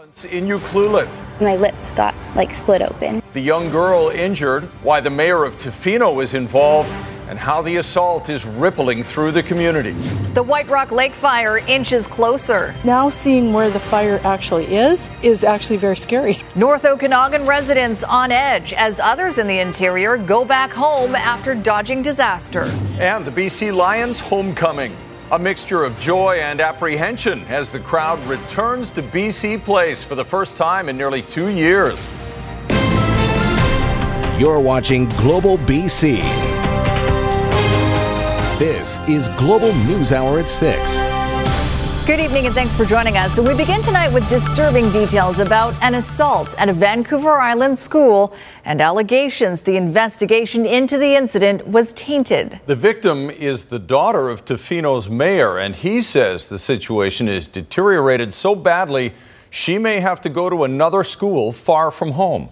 In Ucluelet. My lip got like split open. The young girl injured, why the mayor of Tofino is involved, and how the assault is rippling through the community. The White Rock Lake fire inches closer. Now seeing where the fire actually is is actually very scary. North Okanagan residents on edge as others in the interior go back home after dodging disaster. And the BC Lions homecoming. A mixture of joy and apprehension as the crowd returns to BC Place for the first time in nearly two years. You're watching Global BC. This is Global News Hour at 6. Good evening and thanks for joining us. We begin tonight with disturbing details about an assault at a Vancouver Island school and allegations the investigation into the incident was tainted. The victim is the daughter of Tofino's mayor, and he says the situation is deteriorated so badly she may have to go to another school far from home.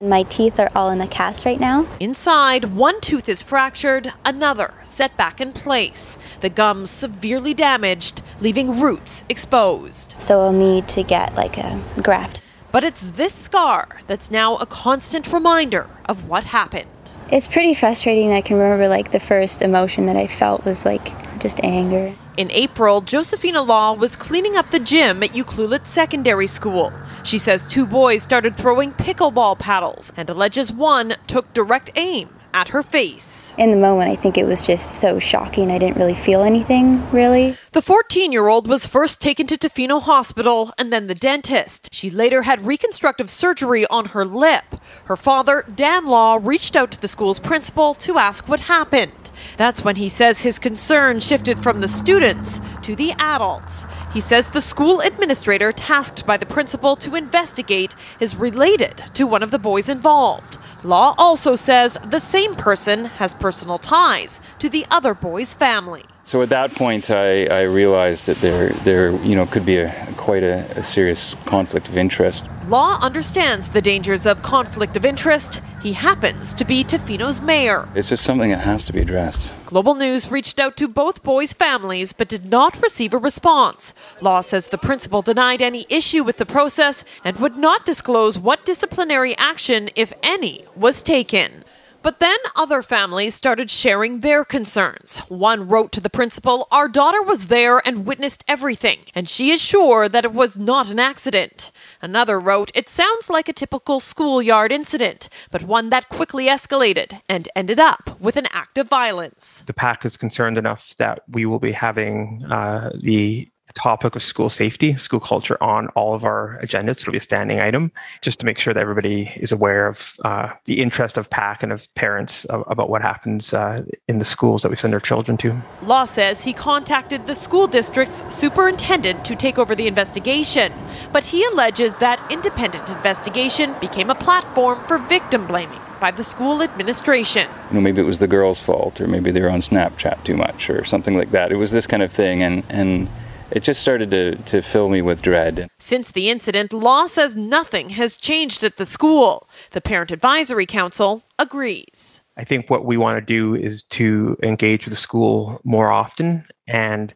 My teeth are all in a cast right now. Inside, one tooth is fractured, another set back in place. The gums severely damaged, leaving roots exposed. So I'll need to get like a graft. But it's this scar that's now a constant reminder of what happened. It's pretty frustrating. I can remember like the first emotion that I felt was like just anger. In April, Josephina Law was cleaning up the gym at Ucluelet Secondary School. She says two boys started throwing pickleball paddles and alleges one took direct aim at her face. In the moment, I think it was just so shocking. I didn't really feel anything, really. The 14 year old was first taken to Tofino Hospital and then the dentist. She later had reconstructive surgery on her lip. Her father, Dan Law, reached out to the school's principal to ask what happened. That's when he says his concern shifted from the students to the adults. He says the school administrator tasked by the principal to investigate is related to one of the boys involved. Law also says the same person has personal ties to the other boy's family. So at that point, I, I realized that there, there, you know, could be a quite a, a serious conflict of interest. Law understands the dangers of conflict of interest. He happens to be Tofino's mayor. It's just something that has to be addressed. Global News reached out to both boys' families but did not receive a response. Law says the principal denied any issue with the process and would not disclose what disciplinary action, if any, was taken. But then other families started sharing their concerns. One wrote to the principal, Our daughter was there and witnessed everything, and she is sure that it was not an accident. Another wrote, It sounds like a typical schoolyard incident, but one that quickly escalated and ended up with an act of violence. The PAC is concerned enough that we will be having uh, the topic of school safety, school culture on all of our agendas. It'll be a standing item just to make sure that everybody is aware of uh, the interest of PAC and of parents of, about what happens uh, in the schools that we send our children to. Law says he contacted the school district's superintendent to take over the investigation, but he alleges that independent investigation became a platform for victim blaming by the school administration. You know, maybe it was the girls' fault, or maybe they were on Snapchat too much, or something like that. It was this kind of thing, and and it just started to, to fill me with dread. Since the incident, Law says nothing has changed at the school. The Parent Advisory Council agrees. I think what we want to do is to engage the school more often and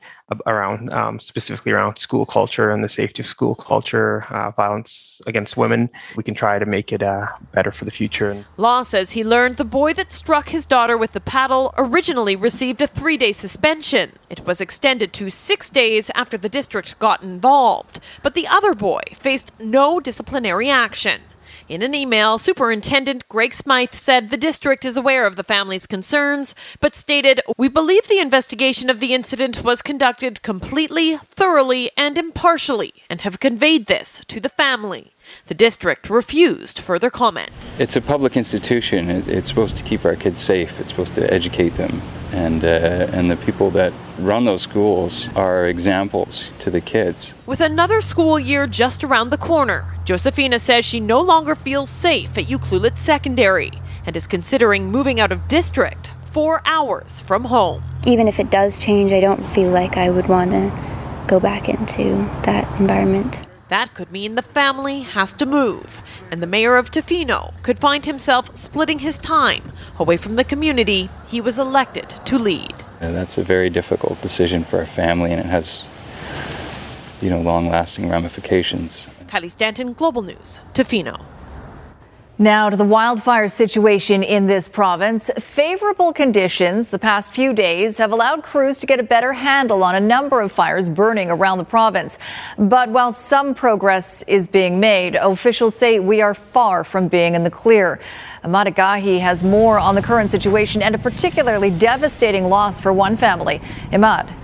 around um, specifically around school culture and the safety of school culture, uh, violence against women. We can try to make it uh, better for the future. Law says he learned the boy that struck his daughter with the paddle originally received a three day suspension. It was extended to six days after the district got involved. But the other boy faced no disciplinary action. In an email, Superintendent Greg Smythe said the district is aware of the family's concerns, but stated, We believe the investigation of the incident was conducted completely, thoroughly, and impartially, and have conveyed this to the family. The district refused further comment. It's a public institution. It's supposed to keep our kids safe. It's supposed to educate them, and uh, and the people that run those schools are examples to the kids. With another school year just around the corner, Josephina says she no longer feels safe at Ucluelet Secondary and is considering moving out of district four hours from home. Even if it does change, I don't feel like I would want to go back into that environment. That could mean the family has to move, and the mayor of Tofino could find himself splitting his time away from the community he was elected to lead. And that's a very difficult decision for a family, and it has, you know, long-lasting ramifications. Kylie Stanton, Global News, Tofino. Now to the wildfire situation in this province. Favorable conditions the past few days have allowed crews to get a better handle on a number of fires burning around the province. But while some progress is being made, officials say we are far from being in the clear. Emad Agahi has more on the current situation and a particularly devastating loss for one family. Emad.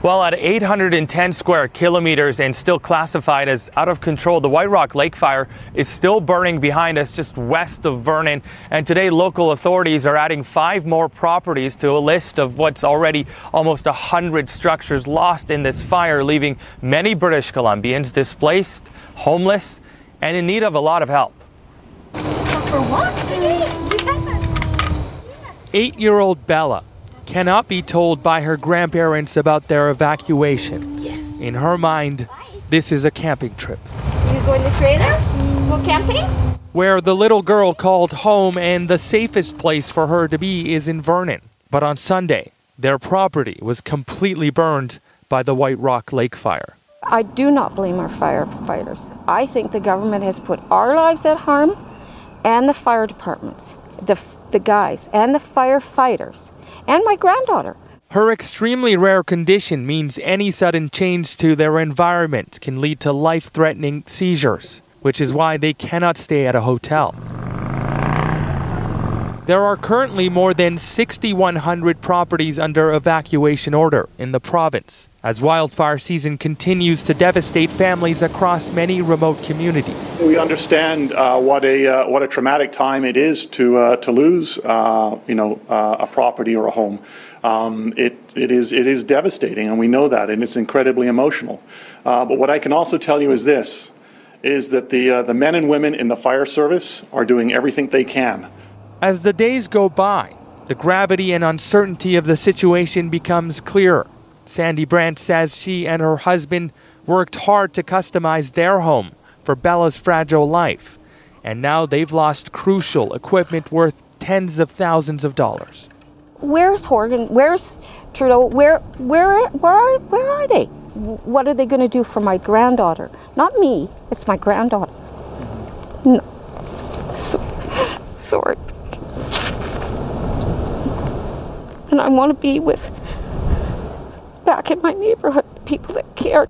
Well, at 810 square kilometers and still classified as out of control, the White Rock Lake Fire is still burning behind us just west of Vernon. And today, local authorities are adding five more properties to a list of what's already almost 100 structures lost in this fire, leaving many British Columbians displaced, homeless, and in need of a lot of help. For what? Eight year old Bella cannot be told by her grandparents about their evacuation. Yes. In her mind, this is a camping trip. You going to trailer? Go camping? Where the little girl called home and the safest place for her to be is in Vernon. But on Sunday, their property was completely burned by the White Rock Lake Fire. I do not blame our firefighters. I think the government has put our lives at harm and the fire departments, the, the guys, and the firefighters and my granddaughter. Her extremely rare condition means any sudden change to their environment can lead to life threatening seizures, which is why they cannot stay at a hotel. There are currently more than 6,100 properties under evacuation order in the province as wildfire season continues to devastate families across many remote communities. We understand uh, what a uh, what a traumatic time it is to uh, to lose uh, you know uh, a property or a home. Um, it it is it is devastating, and we know that, and it's incredibly emotional. Uh, but what I can also tell you is this: is that the the men and women in the fire service are doing everything they can as the days go by, the gravity and uncertainty of the situation becomes clearer. Sandy Brandt says she and her husband worked hard to customize their home for Bella's fragile life, and now they've lost crucial equipment worth tens of thousands of dollars. Where's Horgan? Where's Trudeau? Where, where, where are, where are they? What are they going to do for my granddaughter? Not me. It's my granddaughter. No. So, sorry. And I want to be with back in my neighborhood, people that care.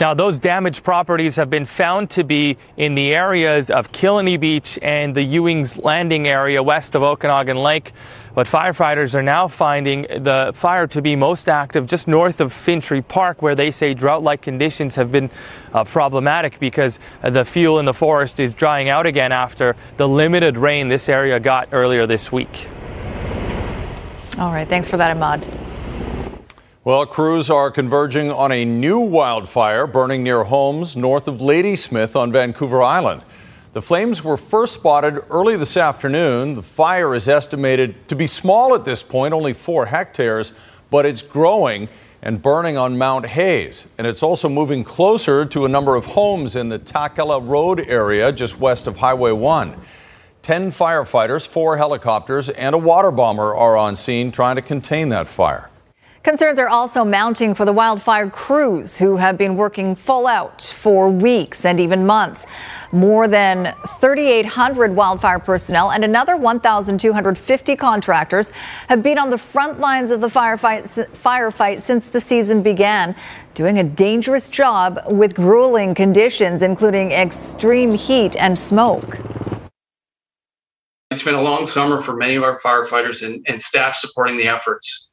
Now, those damaged properties have been found to be in the areas of Killiney Beach and the Ewing's Landing area west of Okanagan Lake. But firefighters are now finding the fire to be most active just north of Fintry Park, where they say drought like conditions have been uh, problematic because the fuel in the forest is drying out again after the limited rain this area got earlier this week. All right, thanks for that, Ahmad. Well, crews are converging on a new wildfire burning near homes north of Ladysmith on Vancouver Island. The flames were first spotted early this afternoon. The fire is estimated to be small at this point, only four hectares, but it's growing and burning on Mount Hayes. And it's also moving closer to a number of homes in the Takala Road area just west of Highway 1. 10 firefighters, four helicopters, and a water bomber are on scene trying to contain that fire. Concerns are also mounting for the wildfire crews who have been working full out for weeks and even months. More than 3,800 wildfire personnel and another 1,250 contractors have been on the front lines of the firefight, firefight since the season began, doing a dangerous job with grueling conditions, including extreme heat and smoke. It's been a long summer for many of our firefighters and, and staff supporting the efforts.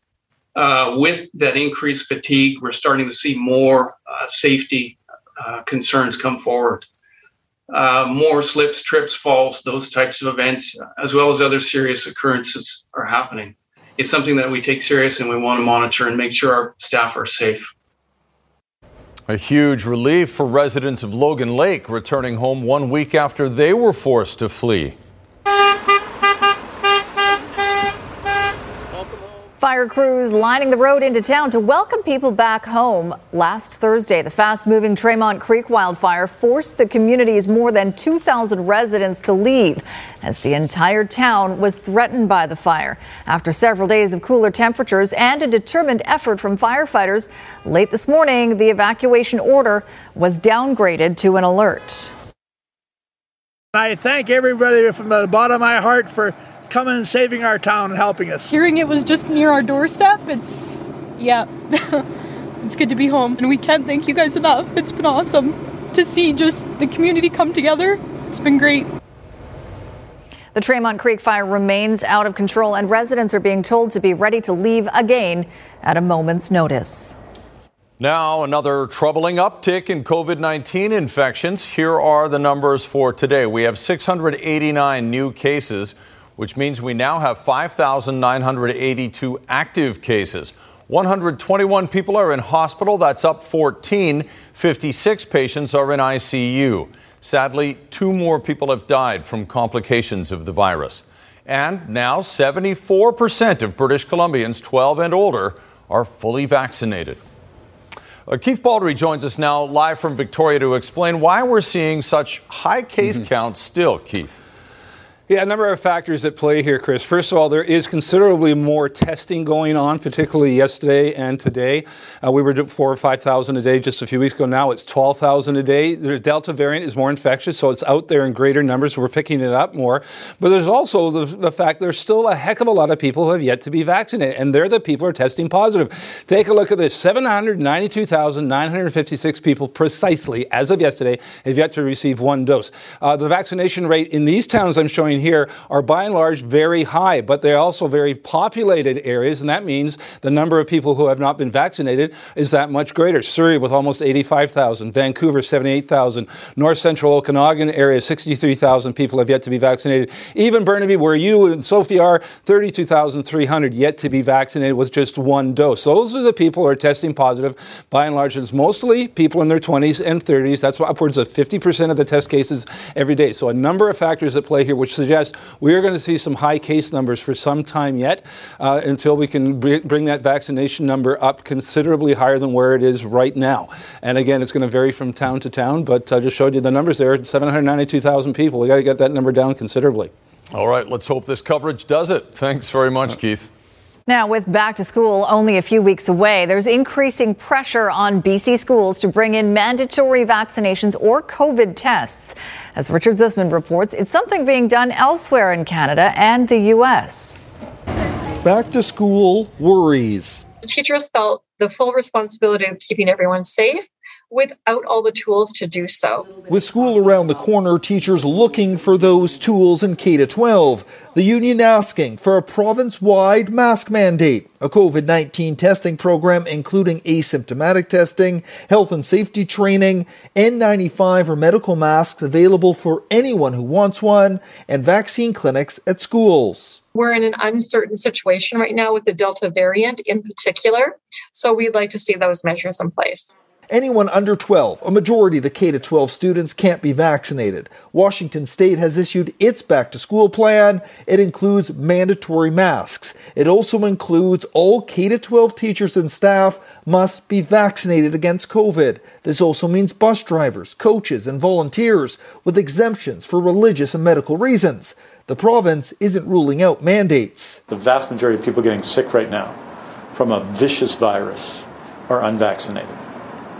Uh, with that increased fatigue, we're starting to see more uh, safety uh, concerns come forward. Uh, more slips, trips, falls, those types of events, as well as other serious occurrences are happening. It's something that we take serious and we want to monitor and make sure our staff are safe. A huge relief for residents of Logan Lake returning home one week after they were forced to flee. Fire crews lining the road into town to welcome people back home. Last Thursday, the fast moving Tremont Creek wildfire forced the community's more than 2,000 residents to leave as the entire town was threatened by the fire. After several days of cooler temperatures and a determined effort from firefighters, late this morning, the evacuation order was downgraded to an alert. I thank everybody from the bottom of my heart for coming and saving our town and helping us. Hearing it was just near our doorstep, it's, yeah, it's good to be home. And we can't thank you guys enough. It's been awesome to see just the community come together. It's been great. The Tremont Creek fire remains out of control, and residents are being told to be ready to leave again at a moment's notice. Now, another troubling uptick in COVID 19 infections. Here are the numbers for today. We have 689 new cases which means we now have 5,982 active cases. 121 people are in hospital. That's up 14. 56 patients are in ICU. Sadly, two more people have died from complications of the virus. And now 74% of British Columbians 12 and older are fully vaccinated. Uh, Keith Baldry joins us now live from Victoria to explain why we're seeing such high case mm-hmm. counts still, Keith. Yeah, a number of factors at play here, Chris. First of all, there is considerably more testing going on, particularly yesterday and today. Uh, we were at four or 5,000 a day just a few weeks ago. Now it's 12,000 a day. The Delta variant is more infectious, so it's out there in greater numbers. We're picking it up more. But there's also the, the fact there's still a heck of a lot of people who have yet to be vaccinated, and they're the people who are testing positive. Take a look at this 792,956 people precisely, as of yesterday, have yet to receive one dose. Uh, the vaccination rate in these towns I'm showing here are by and large very high, but they're also very populated areas, and that means the number of people who have not been vaccinated is that much greater. Surrey with almost 85,000, Vancouver 78,000, North Central Okanagan area 63,000 people have yet to be vaccinated. Even Burnaby, where you and Sophie are, 32,300 yet to be vaccinated with just one dose. Those are the people who are testing positive. By and large, it's mostly people in their 20s and 30s. That's upwards of 50% of the test cases every day. So a number of factors at play here, which suggest we are going to see some high case numbers for some time yet uh, until we can bring that vaccination number up considerably higher than where it is right now. And again, it's going to vary from town to town, but I just showed you the numbers there 792,000 people. We got to get that number down considerably. All right, let's hope this coverage does it. Thanks very much, Keith. Now, with back to school only a few weeks away, there's increasing pressure on BC schools to bring in mandatory vaccinations or COVID tests. As Richard Zussman reports, it's something being done elsewhere in Canada and the U.S. Back to school worries. Teachers felt the full responsibility of keeping everyone safe without all the tools to do so. With school around the corner, teachers looking for those tools in K 12. The union asking for a province wide mask mandate, a COVID 19 testing program including asymptomatic testing, health and safety training, N95 or medical masks available for anyone who wants one, and vaccine clinics at schools. We're in an uncertain situation right now with the Delta variant in particular, so we'd like to see those measures in place. Anyone under 12, a majority of the K 12 students, can't be vaccinated. Washington State has issued its back to school plan. It includes mandatory masks. It also includes all K 12 teachers and staff must be vaccinated against COVID. This also means bus drivers, coaches, and volunteers with exemptions for religious and medical reasons. The province isn't ruling out mandates. The vast majority of people getting sick right now from a vicious virus are unvaccinated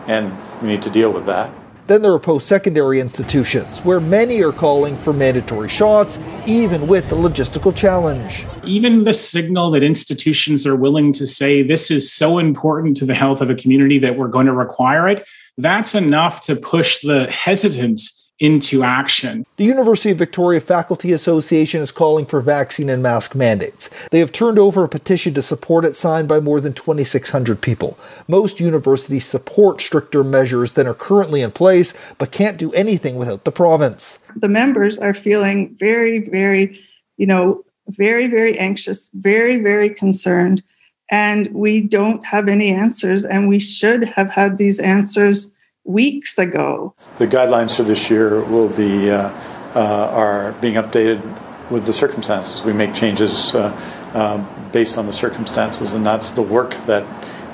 and we need to deal with that. Then there are post secondary institutions where many are calling for mandatory shots, even with the logistical challenge. Even the signal that institutions are willing to say this is so important to the health of a community that we're going to require it, that's enough to push the hesitance into action. The University of Victoria Faculty Association is calling for vaccine and mask mandates. They have turned over a petition to support it signed by more than 2,600 people. Most universities support stricter measures than are currently in place, but can't do anything without the province. The members are feeling very, very, you know, very, very anxious, very, very concerned. And we don't have any answers, and we should have had these answers weeks ago. The guidelines for this year will be uh, uh, are being updated with the circumstances. We make changes uh, uh based on the circumstances, and that's the work that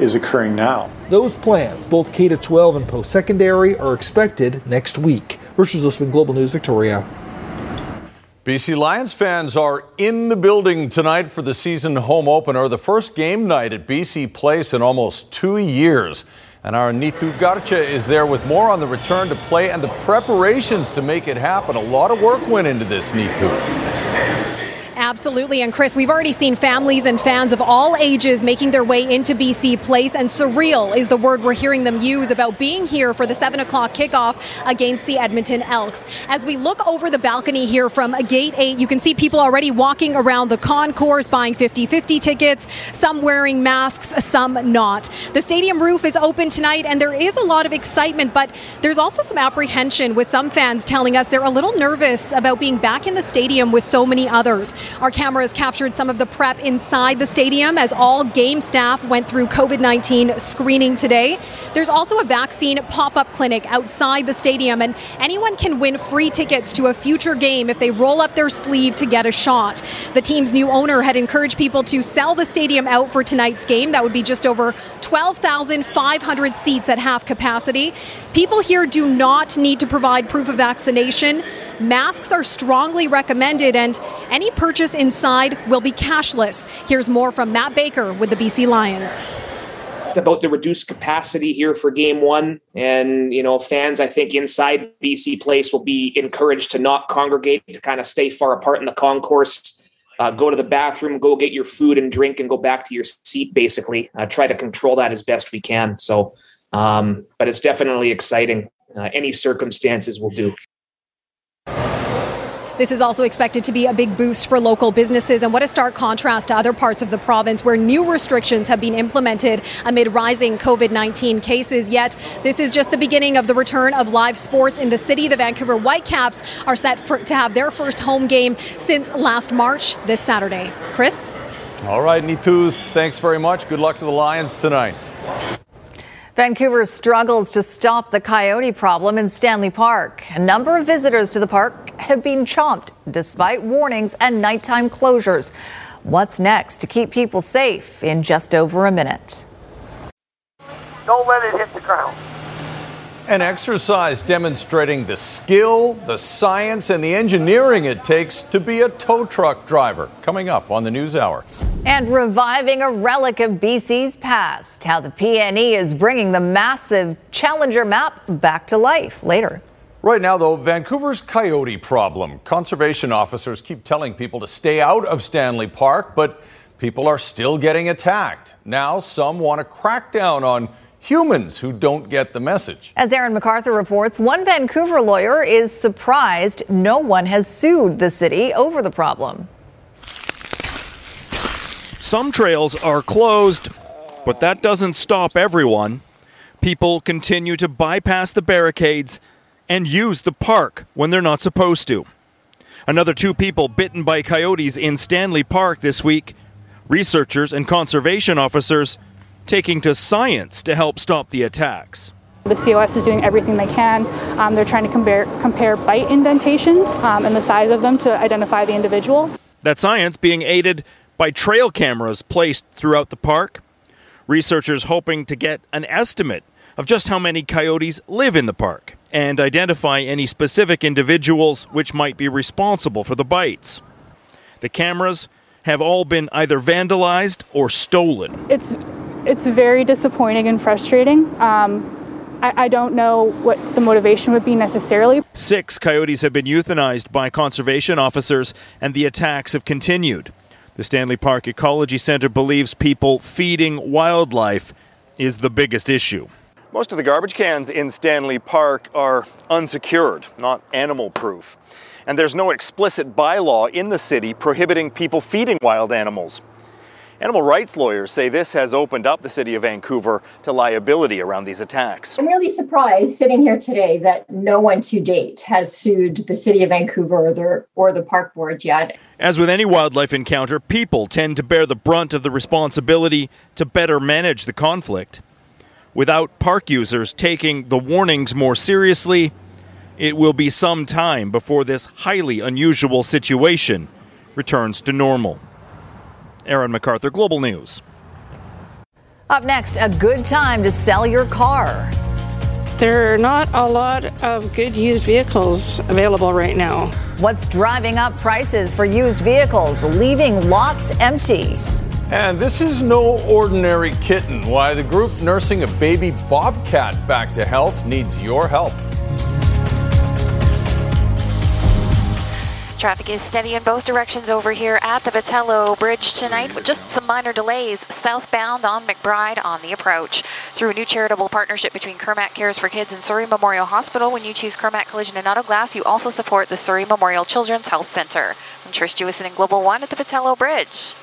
is occurring now. Those plans, both K to 12 and post secondary, are expected next week. Richard Zussman, Global News, Victoria. BC Lions fans are in the building tonight for the season home opener, the first game night at BC Place in almost two years. And our Neetu Garcha is there with more on the return to play and the preparations to make it happen. A lot of work went into this, Neetu. Absolutely. And Chris, we've already seen families and fans of all ages making their way into BC Place, and surreal is the word we're hearing them use about being here for the 7 o'clock kickoff against the Edmonton Elks. As we look over the balcony here from Gate 8, you can see people already walking around the concourse buying 50 50 tickets, some wearing masks, some not. The stadium roof is open tonight, and there is a lot of excitement, but there's also some apprehension with some fans telling us they're a little nervous about being back in the stadium with so many others. Our cameras captured some of the prep inside the stadium as all game staff went through COVID 19 screening today. There's also a vaccine pop up clinic outside the stadium, and anyone can win free tickets to a future game if they roll up their sleeve to get a shot. The team's new owner had encouraged people to sell the stadium out for tonight's game. That would be just over 12,500 seats at half capacity. People here do not need to provide proof of vaccination. Masks are strongly recommended, and any purchase inside will be cashless. Here's more from Matt Baker with the BC Lions about the reduced capacity here for game one. And, you know, fans, I think, inside BC Place will be encouraged to not congregate, to kind of stay far apart in the concourse, uh, go to the bathroom, go get your food and drink, and go back to your seat, basically. Uh, try to control that as best we can. So, um, but it's definitely exciting. Uh, any circumstances will do. This is also expected to be a big boost for local businesses, and what a stark contrast to other parts of the province where new restrictions have been implemented amid rising COVID 19 cases. Yet, this is just the beginning of the return of live sports in the city. The Vancouver Whitecaps are set for, to have their first home game since last March this Saturday. Chris? All right, Neetu, thanks very much. Good luck to the Lions tonight. Vancouver struggles to stop the coyote problem in Stanley Park. A number of visitors to the park have been chomped despite warnings and nighttime closures. What's next to keep people safe in just over a minute? Don't let it hit the ground. An exercise demonstrating the skill, the science, and the engineering it takes to be a tow truck driver. Coming up on the News Hour. And reviving a relic of BC's past, how the PNE is bringing the massive Challenger map back to life later. Right now, though, Vancouver's coyote problem. Conservation officers keep telling people to stay out of Stanley Park, but people are still getting attacked. Now, some want to crack down on humans who don't get the message. As Aaron McArthur reports, one Vancouver lawyer is surprised no one has sued the city over the problem. Some trails are closed, but that doesn't stop everyone. People continue to bypass the barricades and use the park when they're not supposed to. Another two people bitten by coyotes in Stanley Park this week. Researchers and conservation officers taking to science to help stop the attacks. The COS is doing everything they can. Um, they're trying to compare, compare bite indentations um, and the size of them to identify the individual. That science being aided by trail cameras placed throughout the park. Researchers hoping to get an estimate of just how many coyotes live in the park and identify any specific individuals which might be responsible for the bites. The cameras have all been either vandalized or stolen. It's it's very disappointing and frustrating. Um, I, I don't know what the motivation would be necessarily. Six coyotes have been euthanized by conservation officers, and the attacks have continued. The Stanley Park Ecology Center believes people feeding wildlife is the biggest issue. Most of the garbage cans in Stanley Park are unsecured, not animal proof. And there's no explicit bylaw in the city prohibiting people feeding wild animals. Animal rights lawyers say this has opened up the city of Vancouver to liability around these attacks. I'm really surprised sitting here today that no one to date has sued the city of Vancouver or the, or the park board yet. As with any wildlife encounter, people tend to bear the brunt of the responsibility to better manage the conflict. Without park users taking the warnings more seriously, it will be some time before this highly unusual situation returns to normal. Aaron McArthur, Global News. Up next, a good time to sell your car. There are not a lot of good used vehicles available right now. What's driving up prices for used vehicles, leaving lots empty? And this is no ordinary kitten. Why the group nursing a baby bobcat back to health needs your help. Traffic is steady in both directions over here at the Pattullo Bridge tonight with just some minor delays southbound on McBride on the approach. Through a new charitable partnership between Kermac Cares for Kids and Surrey Memorial Hospital, when you choose Kermac Collision and Auto Glass, you also support the Surrey Memorial Children's Health Center. I'm Trish Jewison in Global One at the Pattullo Bridge.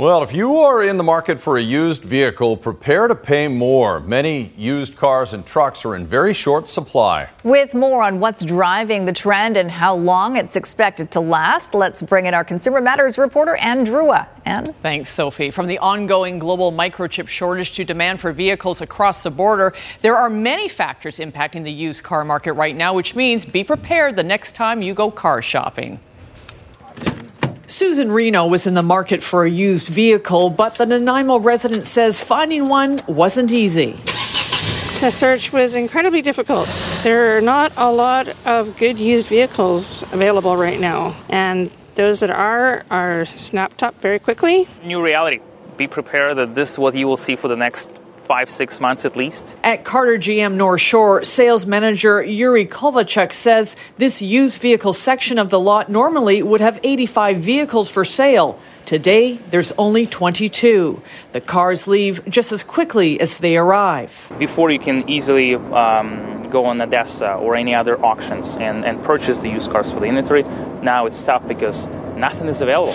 Well, if you are in the market for a used vehicle, prepare to pay more. Many used cars and trucks are in very short supply. With more on what's driving the trend and how long it's expected to last, let's bring in our Consumer Matters reporter, Ann Drewa. Ann? Thanks, Sophie. From the ongoing global microchip shortage to demand for vehicles across the border, there are many factors impacting the used car market right now, which means be prepared the next time you go car shopping. Susan Reno was in the market for a used vehicle, but the Nanaimo resident says finding one wasn't easy. The search was incredibly difficult. There are not a lot of good used vehicles available right now, and those that are are snapped up very quickly. New reality. Be prepared that this is what you will see for the next five, six months at least. At Carter GM North Shore, sales manager Yuri Kovalchuk says this used vehicle section of the lot normally would have 85 vehicles for sale. Today, there's only 22. The cars leave just as quickly as they arrive. Before you can easily um, go on ADESA or any other auctions and, and purchase the used cars for the inventory, now it's tough because nothing is available.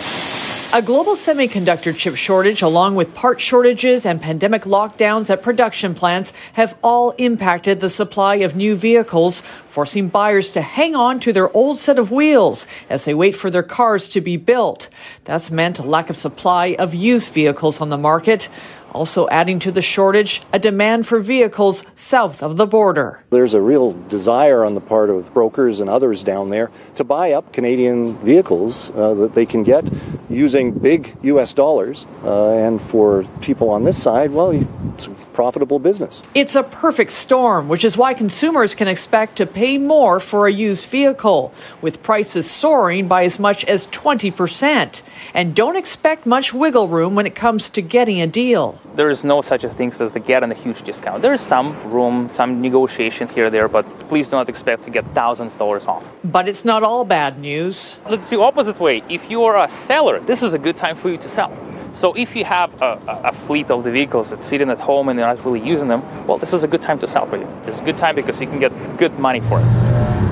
A global semiconductor chip shortage, along with part shortages and pandemic lockdowns at production plants, have all impacted the supply of new vehicles, forcing buyers to hang on to their old set of wheels as they wait for their cars to be built. That's meant a lack of supply of used vehicles on the market. Also adding to the shortage, a demand for vehicles south of the border. There's a real desire on the part of brokers and others down there to buy up Canadian vehicles uh, that they can get using big U.S. dollars. Uh, and for people on this side, well, it's profitable business. It's a perfect storm, which is why consumers can expect to pay more for a used vehicle, with prices soaring by as much as 20%. And don't expect much wiggle room when it comes to getting a deal there is no such a thing as the getting a huge discount. There is some room, some negotiation here or there, but please do not expect to get thousands of dollars off. But it's not all bad news. Let's the opposite way. If you are a seller, this is a good time for you to sell. So if you have a, a, fleet of the vehicles that's sitting at home and you're not really using them, well, this is a good time to sell for you. It's a good time because you can get good money for it.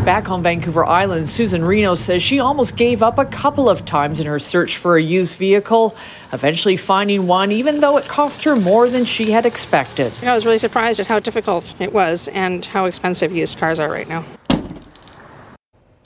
Back on Vancouver Island, Susan Reno says she almost gave up a couple of times in her search for a used vehicle, eventually finding one, even though it cost her more than she had expected. I was really surprised at how difficult it was and how expensive used cars are right now.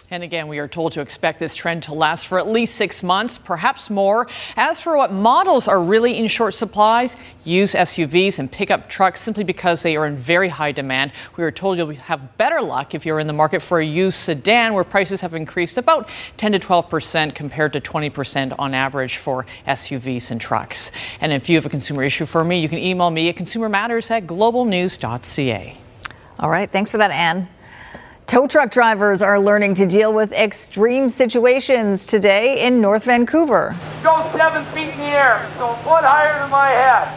And again, we are told to expect this trend to last for at least six months, perhaps more. As for what models are really in short supplies, use SUVs and pickup trucks simply because they are in very high demand. We are told you'll have better luck if you're in the market for a used sedan where prices have increased about 10 to 12 percent compared to 20 percent on average for SUVs and trucks. And if you have a consumer issue for me, you can email me at consumermatters at globalnews.ca. All right, thanks for that, Ann. Tow truck drivers are learning to deal with extreme situations today in North Vancouver. Go seven feet in the air, so a foot higher than my head.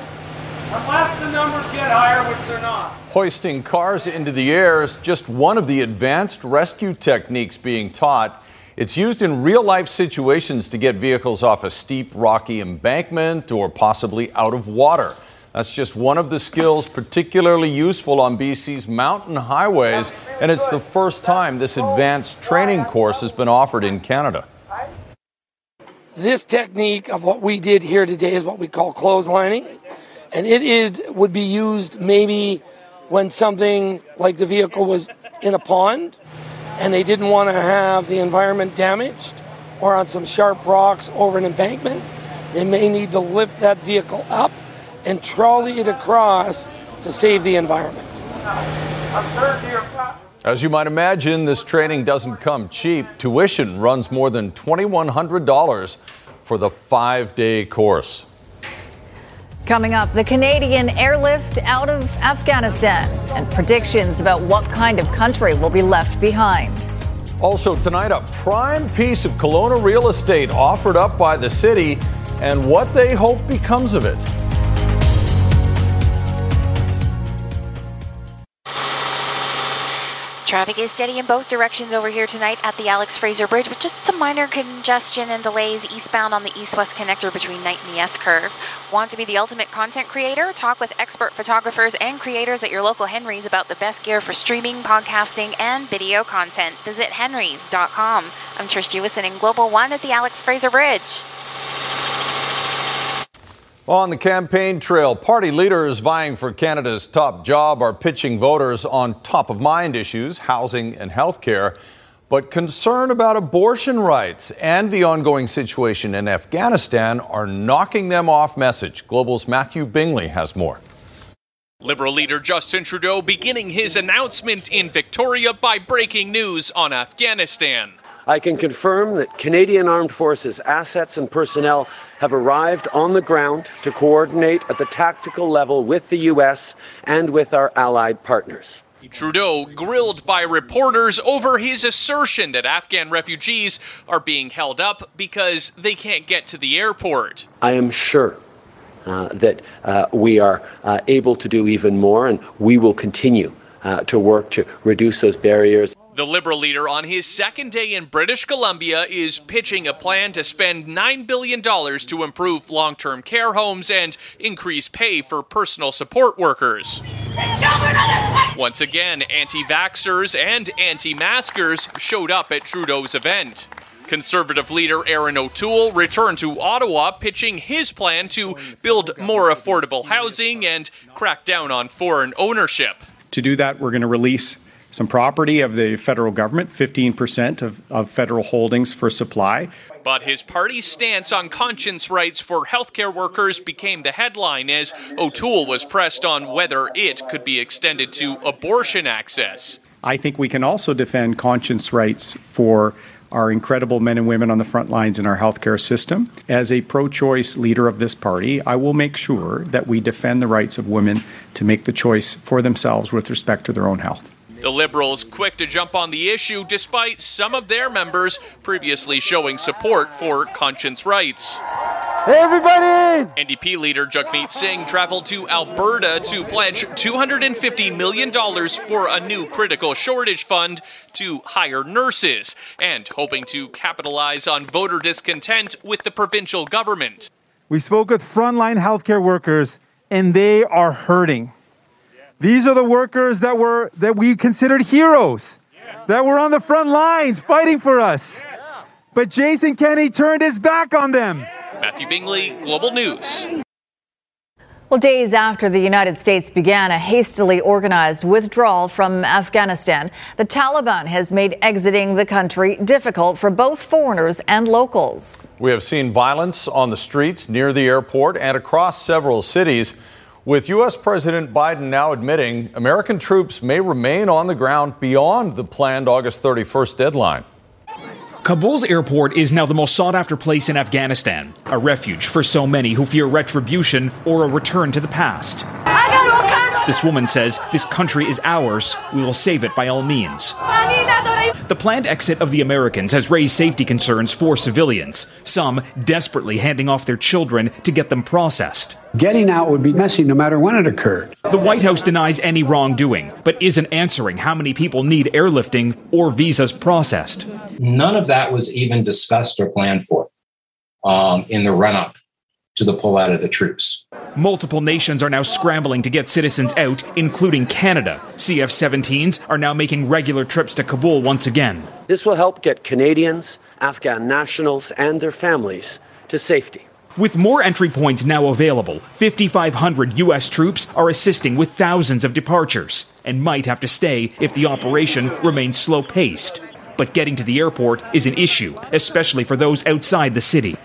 Unless the numbers get higher, which they're not. Hoisting cars into the air is just one of the advanced rescue techniques being taught. It's used in real life situations to get vehicles off a steep, rocky embankment or possibly out of water. That's just one of the skills particularly useful on BC's mountain highways, and it's the first time this advanced training course has been offered in Canada. This technique of what we did here today is what we call clotheslining, and it is, would be used maybe when something like the vehicle was in a pond and they didn't want to have the environment damaged or on some sharp rocks over an embankment. They may need to lift that vehicle up and trolley it across to save the environment. As you might imagine, this training doesn't come cheap. Tuition runs more than $2,100 for the five day course. Coming up, the Canadian airlift out of Afghanistan and predictions about what kind of country will be left behind. Also, tonight, a prime piece of Kelowna real estate offered up by the city and what they hope becomes of it. Traffic is steady in both directions over here tonight at the Alex Fraser Bridge, with just some minor congestion and delays eastbound on the east west connector between Knight and the S curve. Want to be the ultimate content creator? Talk with expert photographers and creators at your local Henry's about the best gear for streaming, podcasting, and video content. Visit henrys.com. I'm Trish Jewison in Global One at the Alex Fraser Bridge. On the campaign trail, party leaders vying for Canada's top job are pitching voters on top of mind issues, housing and health care, but concern about abortion rights and the ongoing situation in Afghanistan are knocking them off message. Global's Matthew Bingley has more. Liberal leader Justin Trudeau beginning his announcement in Victoria by breaking news on Afghanistan. I can confirm that Canadian Armed Forces assets and personnel have arrived on the ground to coordinate at the tactical level with the U.S. and with our allied partners. Trudeau grilled by reporters over his assertion that Afghan refugees are being held up because they can't get to the airport. I am sure uh, that uh, we are uh, able to do even more, and we will continue uh, to work to reduce those barriers. The Liberal leader on his second day in British Columbia is pitching a plan to spend $9 billion to improve long term care homes and increase pay for personal support workers. Once again, anti vaxxers and anti maskers showed up at Trudeau's event. Conservative leader Erin O'Toole returned to Ottawa, pitching his plan to build more affordable housing and crack down on foreign ownership. To do that, we're going to release some property of the federal government, 15% of, of federal holdings for supply. But his party's stance on conscience rights for healthcare workers became the headline as O'Toole was pressed on whether it could be extended to abortion access. I think we can also defend conscience rights for our incredible men and women on the front lines in our healthcare system. As a pro choice leader of this party, I will make sure that we defend the rights of women to make the choice for themselves with respect to their own health. The Liberals quick to jump on the issue despite some of their members previously showing support for conscience rights. Hey everybody! NDP leader Jagmeet Singh traveled to Alberta to pledge $250 million for a new critical shortage fund to hire nurses and hoping to capitalize on voter discontent with the provincial government. We spoke with frontline healthcare workers and they are hurting. These are the workers that were that we considered heroes, yeah. that were on the front lines fighting for us. Yeah. But Jason Kenney turned his back on them. Matthew Bingley, Global News. Well, days after the United States began a hastily organized withdrawal from Afghanistan, the Taliban has made exiting the country difficult for both foreigners and locals. We have seen violence on the streets near the airport and across several cities. With U.S. President Biden now admitting American troops may remain on the ground beyond the planned August 31st deadline. Kabul's airport is now the most sought after place in Afghanistan, a refuge for so many who fear retribution or a return to the past. This woman says this country is ours. We will save it by all means. The planned exit of the Americans has raised safety concerns for civilians, some desperately handing off their children to get them processed. Getting out would be messy no matter when it occurred. The White House denies any wrongdoing, but isn't answering how many people need airlifting or visas processed. None of that was even discussed or planned for um, in the run up to the pullout of the troops. Multiple nations are now scrambling to get citizens out, including Canada. CF 17s are now making regular trips to Kabul once again. This will help get Canadians, Afghan nationals, and their families to safety. With more entry points now available, 5,500 U.S. troops are assisting with thousands of departures and might have to stay if the operation remains slow paced. But getting to the airport is an issue, especially for those outside the city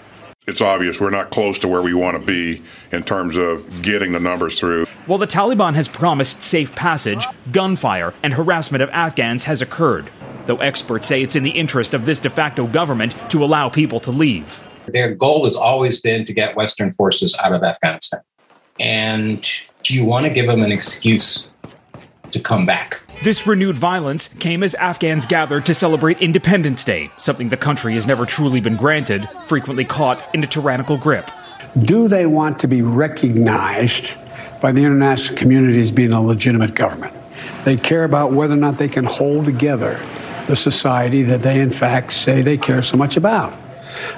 it's obvious we're not close to where we want to be in terms of getting the numbers through. While the Taliban has promised safe passage, gunfire and harassment of Afghans has occurred, though experts say it's in the interest of this de facto government to allow people to leave. Their goal has always been to get Western forces out of Afghanistan. And do you want to give them an excuse to come back? This renewed violence came as Afghans gathered to celebrate Independence Day, something the country has never truly been granted, frequently caught in a tyrannical grip. Do they want to be recognized by the international community as being a legitimate government? They care about whether or not they can hold together the society that they, in fact, say they care so much about.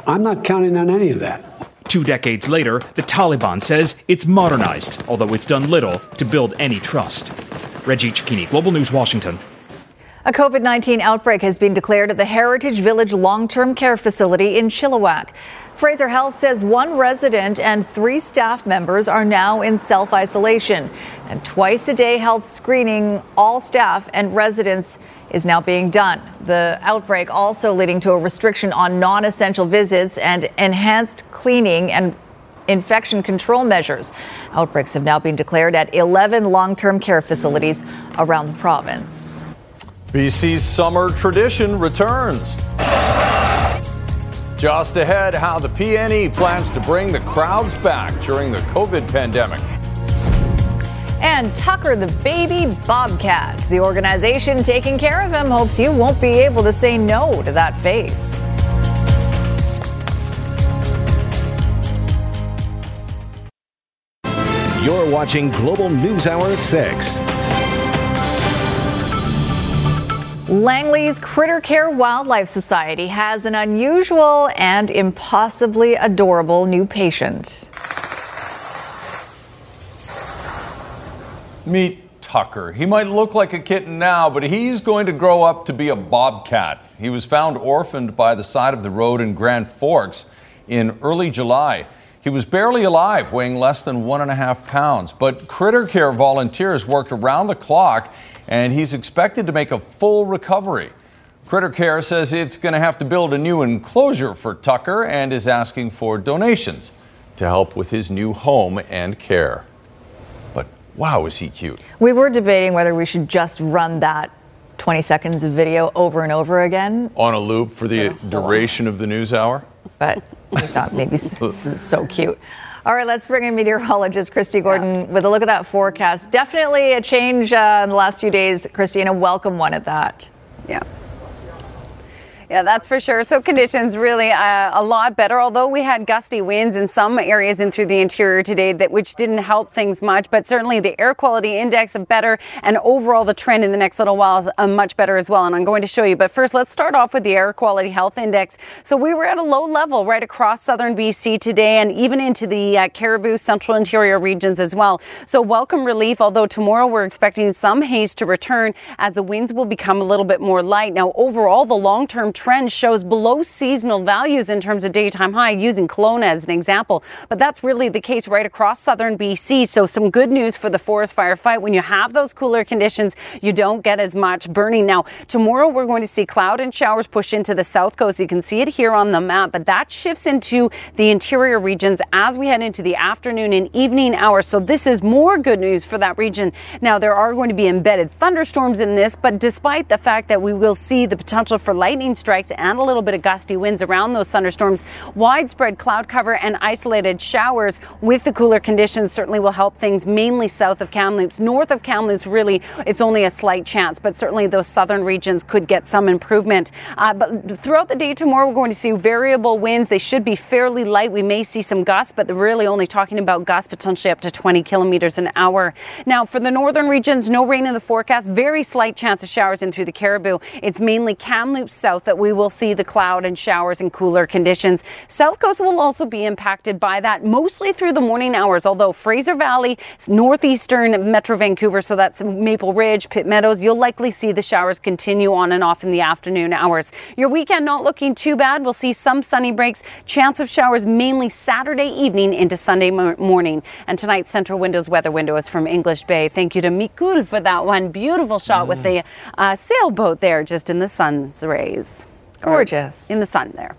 I'm not counting on any of that. Two decades later, the Taliban says it's modernized, although it's done little to build any trust. Reggie Cecchini, Global News, Washington. A COVID 19 outbreak has been declared at the Heritage Village long term care facility in Chilliwack. Fraser Health says one resident and three staff members are now in self isolation. And twice a day health screening all staff and residents is now being done. The outbreak also leading to a restriction on non essential visits and enhanced cleaning and infection control measures. Outbreaks have now been declared at 11 long term care facilities around the province. BC's summer tradition returns. Just ahead, how the PNE plans to bring the crowds back during the COVID pandemic. And Tucker the baby bobcat. The organization taking care of him hopes you won't be able to say no to that face. You're watching Global News Hour at 6. Langley's Critter Care Wildlife Society has an unusual and impossibly adorable new patient. Meet Tucker. He might look like a kitten now, but he's going to grow up to be a bobcat. He was found orphaned by the side of the road in Grand Forks in early July. He was barely alive, weighing less than one and a half pounds. But Critter Care volunteers worked around the clock, and he's expected to make a full recovery. Critter Care says it's going to have to build a new enclosure for Tucker and is asking for donations to help with his new home and care. But wow, is he cute? We were debating whether we should just run that 20 seconds of video over and over again. On a loop for the duration of the news hour? But we thought maybe so, so cute. All right, let's bring in meteorologist Kristi Gordon yeah. with a look at that forecast. Definitely a change uh, in the last few days, Kristi, and a welcome one at that. Yeah. Yeah, that's for sure. So conditions really uh, a lot better, although we had gusty winds in some areas and through the interior today that which didn't help things much. But certainly the air quality index better and overall the trend in the next little while is uh, much better as well. And I'm going to show you. But first, let's start off with the air quality health index. So we were at a low level right across southern BC today and even into the uh, Cariboo central interior regions as well. So welcome relief, although tomorrow we're expecting some haze to return as the winds will become a little bit more light. Now overall, the long term trend shows below seasonal values in terms of daytime high, using Kelowna as an example. But that's really the case right across southern BC. So some good news for the forest fire fight. When you have those cooler conditions, you don't get as much burning. Now, tomorrow we're going to see cloud and showers push into the south coast. You can see it here on the map, but that shifts into the interior regions as we head into the afternoon and evening hours. So this is more good news for that region. Now, there are going to be embedded thunderstorms in this, but despite the fact that we will see the potential for lightning strikes and a little bit of gusty winds around those thunderstorms. Widespread cloud cover and isolated showers with the cooler conditions certainly will help things mainly south of Kamloops. North of Kamloops, really, it's only a slight chance, but certainly those southern regions could get some improvement. Uh, but throughout the day tomorrow, we're going to see variable winds. They should be fairly light. We may see some gusts, but really only talking about gusts potentially up to 20 kilometers an hour. Now, for the northern regions, no rain in the forecast. Very slight chance of showers in through the Cariboo. It's mainly Kamloops south that we will see the cloud and showers and cooler conditions. South Coast will also be impacted by that mostly through the morning hours, although Fraser Valley, northeastern Metro Vancouver, so that's Maple Ridge, Pitt Meadows, you'll likely see the showers continue on and off in the afternoon hours. Your weekend not looking too bad. We'll see some sunny breaks, chance of showers mainly Saturday evening into Sunday morning. And tonight's Centra Windows weather window is from English Bay. Thank you to Mikul for that one. Beautiful shot mm. with the uh, sailboat there just in the sun's rays. Gorgeous. In the sun there.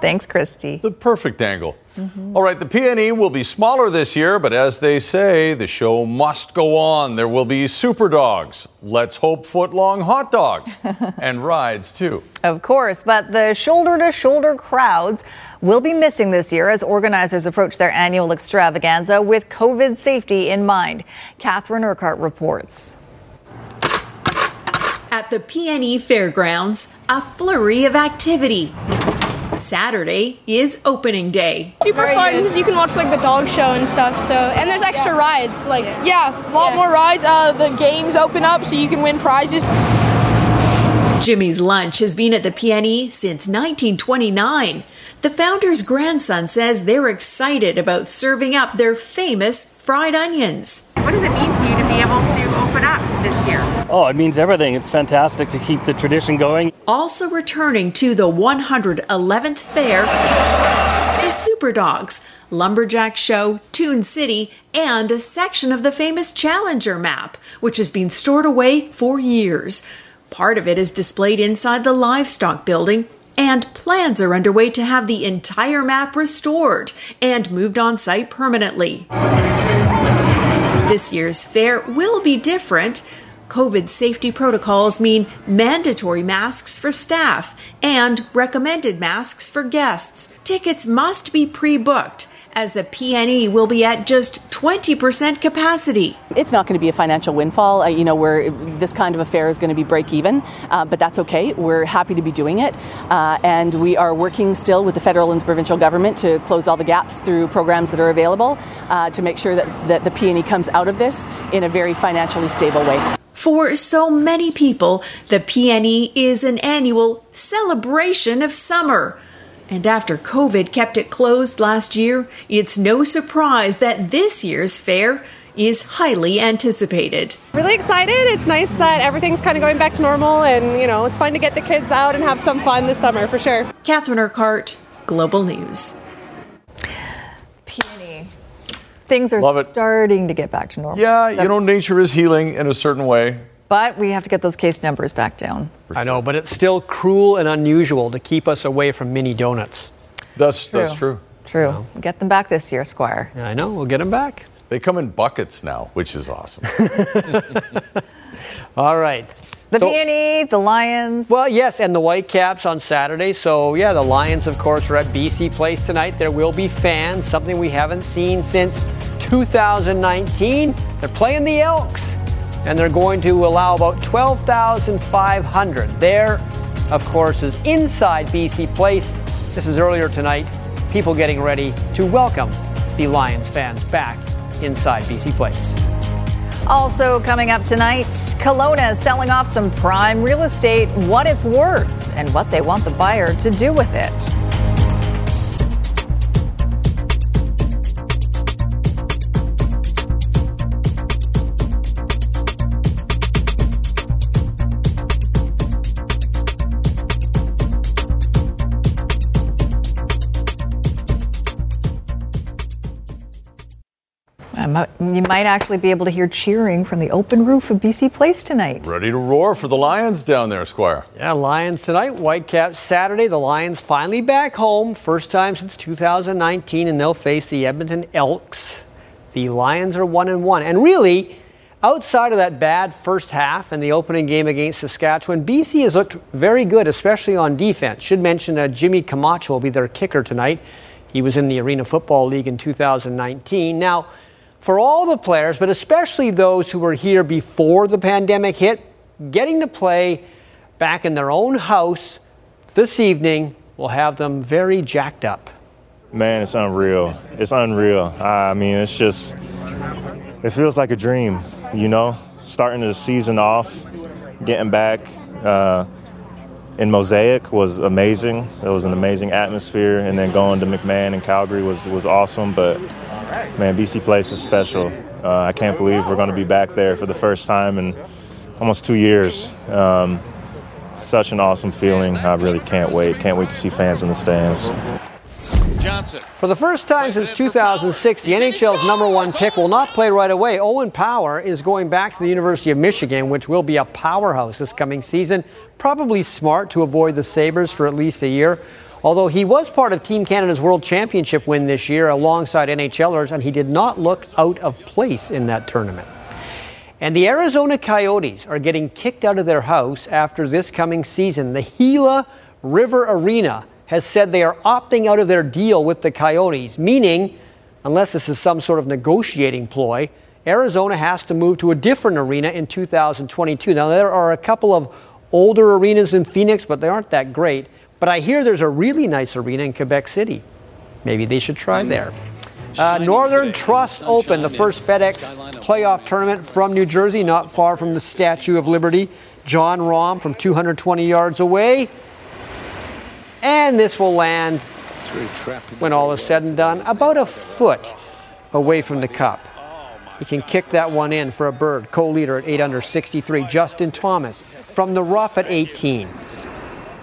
Thanks, Kristi. The perfect angle. Mm-hmm. All right, the PNE will be smaller this year, but as they say, the show must go on. There will be super dogs. Let's hope foot long hot dogs and rides too. Of course, but the shoulder to shoulder crowds will be missing this year as organizers approach their annual extravaganza with COVID safety in mind. Catherine Urquhart reports. At the PNE Fairgrounds, a flurry of activity. Saturday is opening day. Super fun because you can watch like the dog show and stuff. So and there's extra yeah. rides. Like yeah, a lot yeah. more rides. Uh, the games open up so you can win prizes. Jimmy's Lunch has been at the PNE since 1929. The founder's grandson says they're excited about serving up their famous fried onions. What does it mean to you to be able to open up this year? Oh, it means everything. It's fantastic to keep the tradition going. Also returning to the 111th fair, the Super Dogs, Lumberjack Show, Toon City, and a section of the famous Challenger map, which has been stored away for years. Part of it is displayed inside the livestock building, and plans are underway to have the entire map restored and moved on site permanently. This year's fair will be different. COVID safety protocols mean mandatory masks for staff and recommended masks for guests. Tickets must be pre booked as the PNE will be at just 20% capacity. It's not going to be a financial windfall. Uh, you know, where this kind of affair is going to be break even, uh, but that's okay. We're happy to be doing it. Uh, and we are working still with the federal and the provincial government to close all the gaps through programs that are available uh, to make sure that, that the PNE comes out of this in a very financially stable way. For so many people, the PNE is an annual celebration of summer and after COVID kept it closed last year, it's no surprise that this year's fair is highly anticipated. Really excited. It's nice that everything's kind of going back to normal and, you know, it's fun to get the kids out and have some fun this summer for sure. Catherine Urquhart, Global News. Peony. Things are starting to get back to normal. Yeah, you know, nature is healing in a certain way. But we have to get those case numbers back down. I know, but it's still cruel and unusual to keep us away from mini donuts. That's true. that's true. True. Get them back this year, Squire. Yeah, I know. We'll get them back. They come in buckets now, which is awesome. All right. The so, PNE, the Lions. Well, yes, and the Whitecaps on Saturday. So, yeah, the Lions, of course, are at BC Place tonight. There will be fans, something we haven't seen since 2019. They're playing the Elks and they're going to allow about 12,500. There, of course, is inside BC Place. This is earlier tonight. People getting ready to welcome the Lions fans back inside BC Place. Also coming up tonight, Kelowna is selling off some prime real estate, what it's worth, and what they want the buyer to do with it. You might actually be able to hear cheering from the open roof of BC Place tonight. Ready to roar for the Lions down there, Squire. Yeah, Lions tonight, Whitecaps Saturday. The Lions finally back home, first time since 2019, and they'll face the Edmonton Elks. The Lions are one and one, and really. Outside of that bad first half and the opening game against Saskatchewan, BC has looked very good, especially on defense. Should mention uh, Jimmy Camacho will be their kicker tonight. He was in the Arena Football League in 2019. Now, for all the players, but especially those who were here before the pandemic hit, getting to play back in their own house this evening will have them very jacked up. Man, it's unreal. It's unreal. I mean, it's just, it feels like a dream, you know? Starting the season off, getting back uh, in Mosaic was amazing. It was an amazing atmosphere, and then going to McMahon and Calgary was, was awesome. But man, BC Place is special. Uh, I can't believe we're going to be back there for the first time in almost two years. Um, such an awesome feeling. I really can't wait. Can't wait to see fans in the stands. Johnson. For the first time since 2006, the NHL's number one pick will not play right away. Owen Power is going back to the University of Michigan, which will be a powerhouse this coming season. Probably smart to avoid the Sabres for at least a year. Although he was part of Team Canada's World Championship win this year alongside NHLers, and he did not look out of place in that tournament. And the Arizona Coyotes are getting kicked out of their house after this coming season. The Gila River Arena has said they are opting out of their deal with the Coyotes, meaning, unless this is some sort of negotiating ploy, Arizona has to move to a different arena in 2022. Now, there are a couple of older arenas in Phoenix, but they aren't that great. But I hear there's a really nice arena in Quebec City. Maybe they should try there. Uh, Northern Trust Open, the first FedEx playoff tournament from New Jersey, not far from the Statue of Liberty. Jon Rahm from 220 yards away. And this will land, when all is said and done, about a foot away from the cup. He can kick that one in for a bird. Co leader at 8 under 63, Justin Thomas from the rough at 18.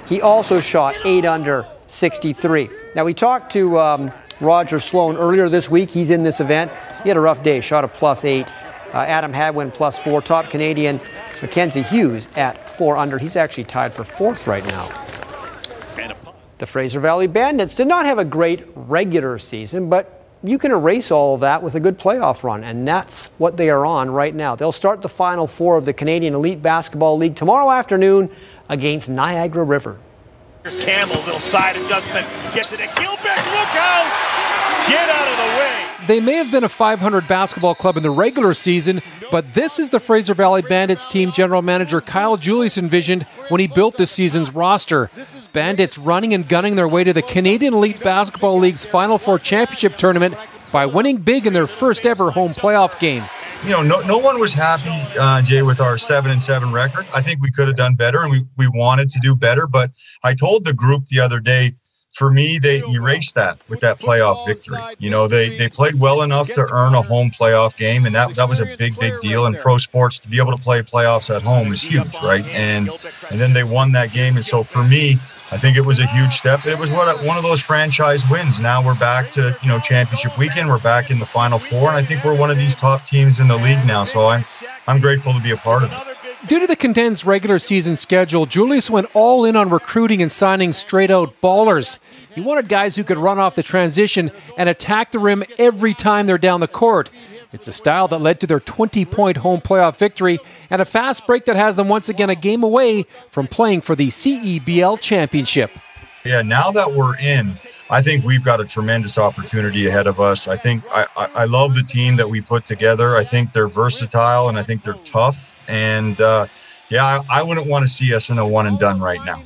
He also shot 8 under 63. Now, we talked to um, Roger Sloan earlier this week. He's in this event. He had a rough day, shot a plus 8. Uh, Adam Hadwin plus 4. Top Canadian Mackenzie Hughes at 4 under. He's actually tied for fourth right now. The Fraser Valley Bandits did not have a great regular season, but you can erase all of that with a good playoff run, and that's what they are on right now. They'll start the Final Four of the Canadian Elite Basketball League tomorrow afternoon against Niagara River. Here's Campbell, little side adjustment, gets it at Gilbert, look out! Get out of the way! They may have been a 500 basketball club in the regular season, but this is the Fraser Valley Bandits team general manager Kyle Julius envisioned when he built this season's roster. Bandits running and gunning their way to the Canadian Elite Basketball League's Final Four Championship tournament by winning big in their first ever home playoff game. You know, no, no one was happy, uh, Jay, with our seven and seven record. I think we could have done better, and we, we wanted to do better. But I told the group the other day for me, they erased that with that playoff victory. You know, they they played well enough to earn a home playoff game, and that that was a big, big deal in pro sports. To be able to play playoffs at home is huge, right? And and then they won that game, and so for me, I think it was a huge step. It was what one of those franchise wins. Now we're back to you know championship weekend. We're back in the final four, and I think we're one of these top teams in the league now. So I'm I'm grateful to be a part of it. Due to the condensed regular season schedule, Julius went all in on recruiting and signing straight out ballers. He wanted guys who could run off the transition and attack the rim every time they're down the court. It's a style that led to their 20 point home playoff victory and a fast break that has them once again a game away from playing for the CEBL championship. Yeah, now that we're in, I think we've got a tremendous opportunity ahead of us. I think I, I, I love the team that we put together. I think they're versatile and I think they're tough. And uh, yeah, I, I wouldn't want to see us in a one and done right now.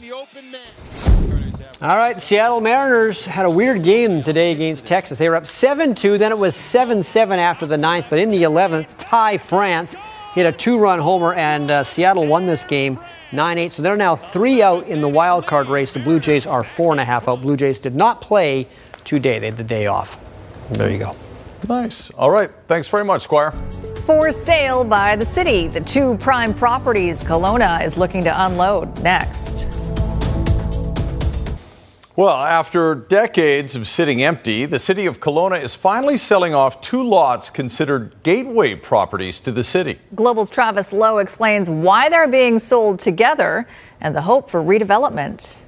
All right, Seattle Mariners had a weird game today against Texas. They were up 7 2, then it was 7 7 after the ninth, but in the 11th, Ty France hit a two run homer, and uh, Seattle won this game 9 8. So they're now three out in the wild card race. The Blue Jays are four and a half out. Blue Jays did not play today, they had the day off. There you go. Nice. All right. Thanks very much, Squire. For sale by the city, the two prime properties Kelowna is looking to unload next. Well, after decades of sitting empty, the city of Kelowna is finally selling off two lots considered gateway properties to the city. Global's Travis Lowe explains why they're being sold together and the hope for redevelopment.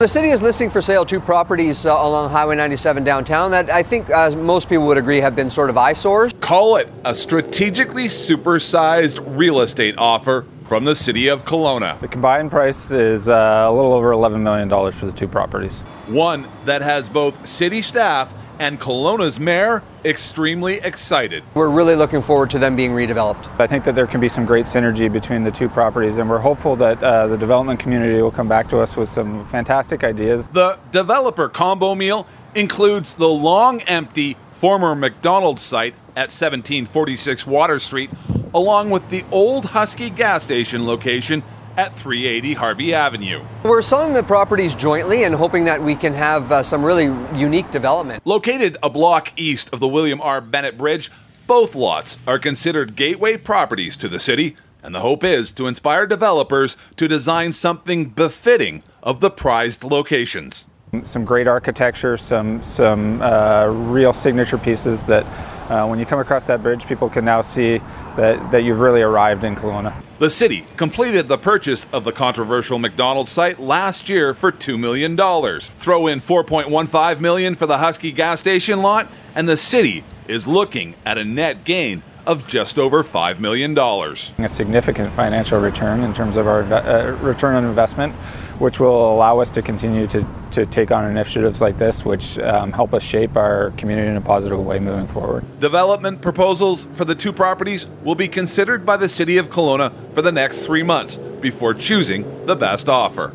The city is listing for sale two properties uh, along Highway 97 downtown that I think uh, most people would agree have been sort of eyesores. Call it a strategically supersized real estate offer from the city of Kelowna. The combined price is uh, a little over $11 million for the two properties. One that has both city staff and Kelowna's mayor extremely excited. We're really looking forward to them being redeveloped. I think that there can be some great synergy between the two properties, and we're hopeful that uh, the development community will come back to us with some fantastic ideas. The developer combo meal includes the long empty former McDonald's site at 1746 Water Street, along with the old Husky gas station location at 380 Harvey Avenue. We're selling the properties jointly and hoping that we can have uh, some really unique development. Located a block east of the William R. Bennett Bridge, both lots are considered gateway properties to the city, and the hope is to inspire developers to design something befitting of the prized locations. Some great architecture, some some uh, real signature pieces that uh, when you come across that bridge, people can now see that, that you've really arrived in Kelowna. The city completed the purchase of the controversial McDonald's site last year for $2 million. Throw in 4.15 million for the Husky gas station lot, and the city is looking at a net gain of just over $5 million. A significant financial return in terms of our uh, return on investment, which will allow us to continue to, to take on initiatives like this, which um, help us shape our community in a positive way moving forward. Development proposals for the two properties will be considered by the City of Kelowna for the next three months before choosing the best offer.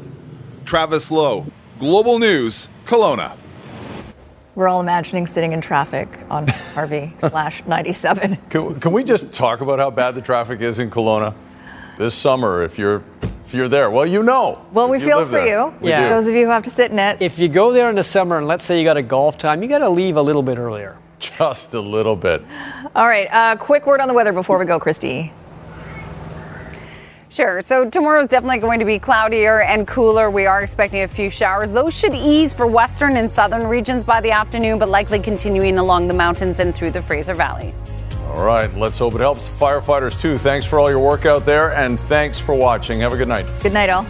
Travis Lowe, Global News, Kelowna. We're all imagining sitting in traffic on Harvey slash 97. Can, can we just talk about how bad the traffic is in Kelowna this summer? If you're if you're there, well, you know. Well, we if feel for there. you. We Yeah. do. Those of you who have to sit in it. If you go there in the summer and let's say you got a golf time, you got to leave a little bit earlier. Just a little bit. All right, uh, quick word on the weather before we go, Kristi. Sure. So tomorrow is definitely going to be cloudier and cooler. We are expecting a few showers. Those should ease for western and southern regions by the afternoon, but likely continuing along the mountains and through the Fraser Valley. All right, let's hope it helps firefighters too. Thanks for all your work out there, and thanks for watching. Have a good night. Good night, all.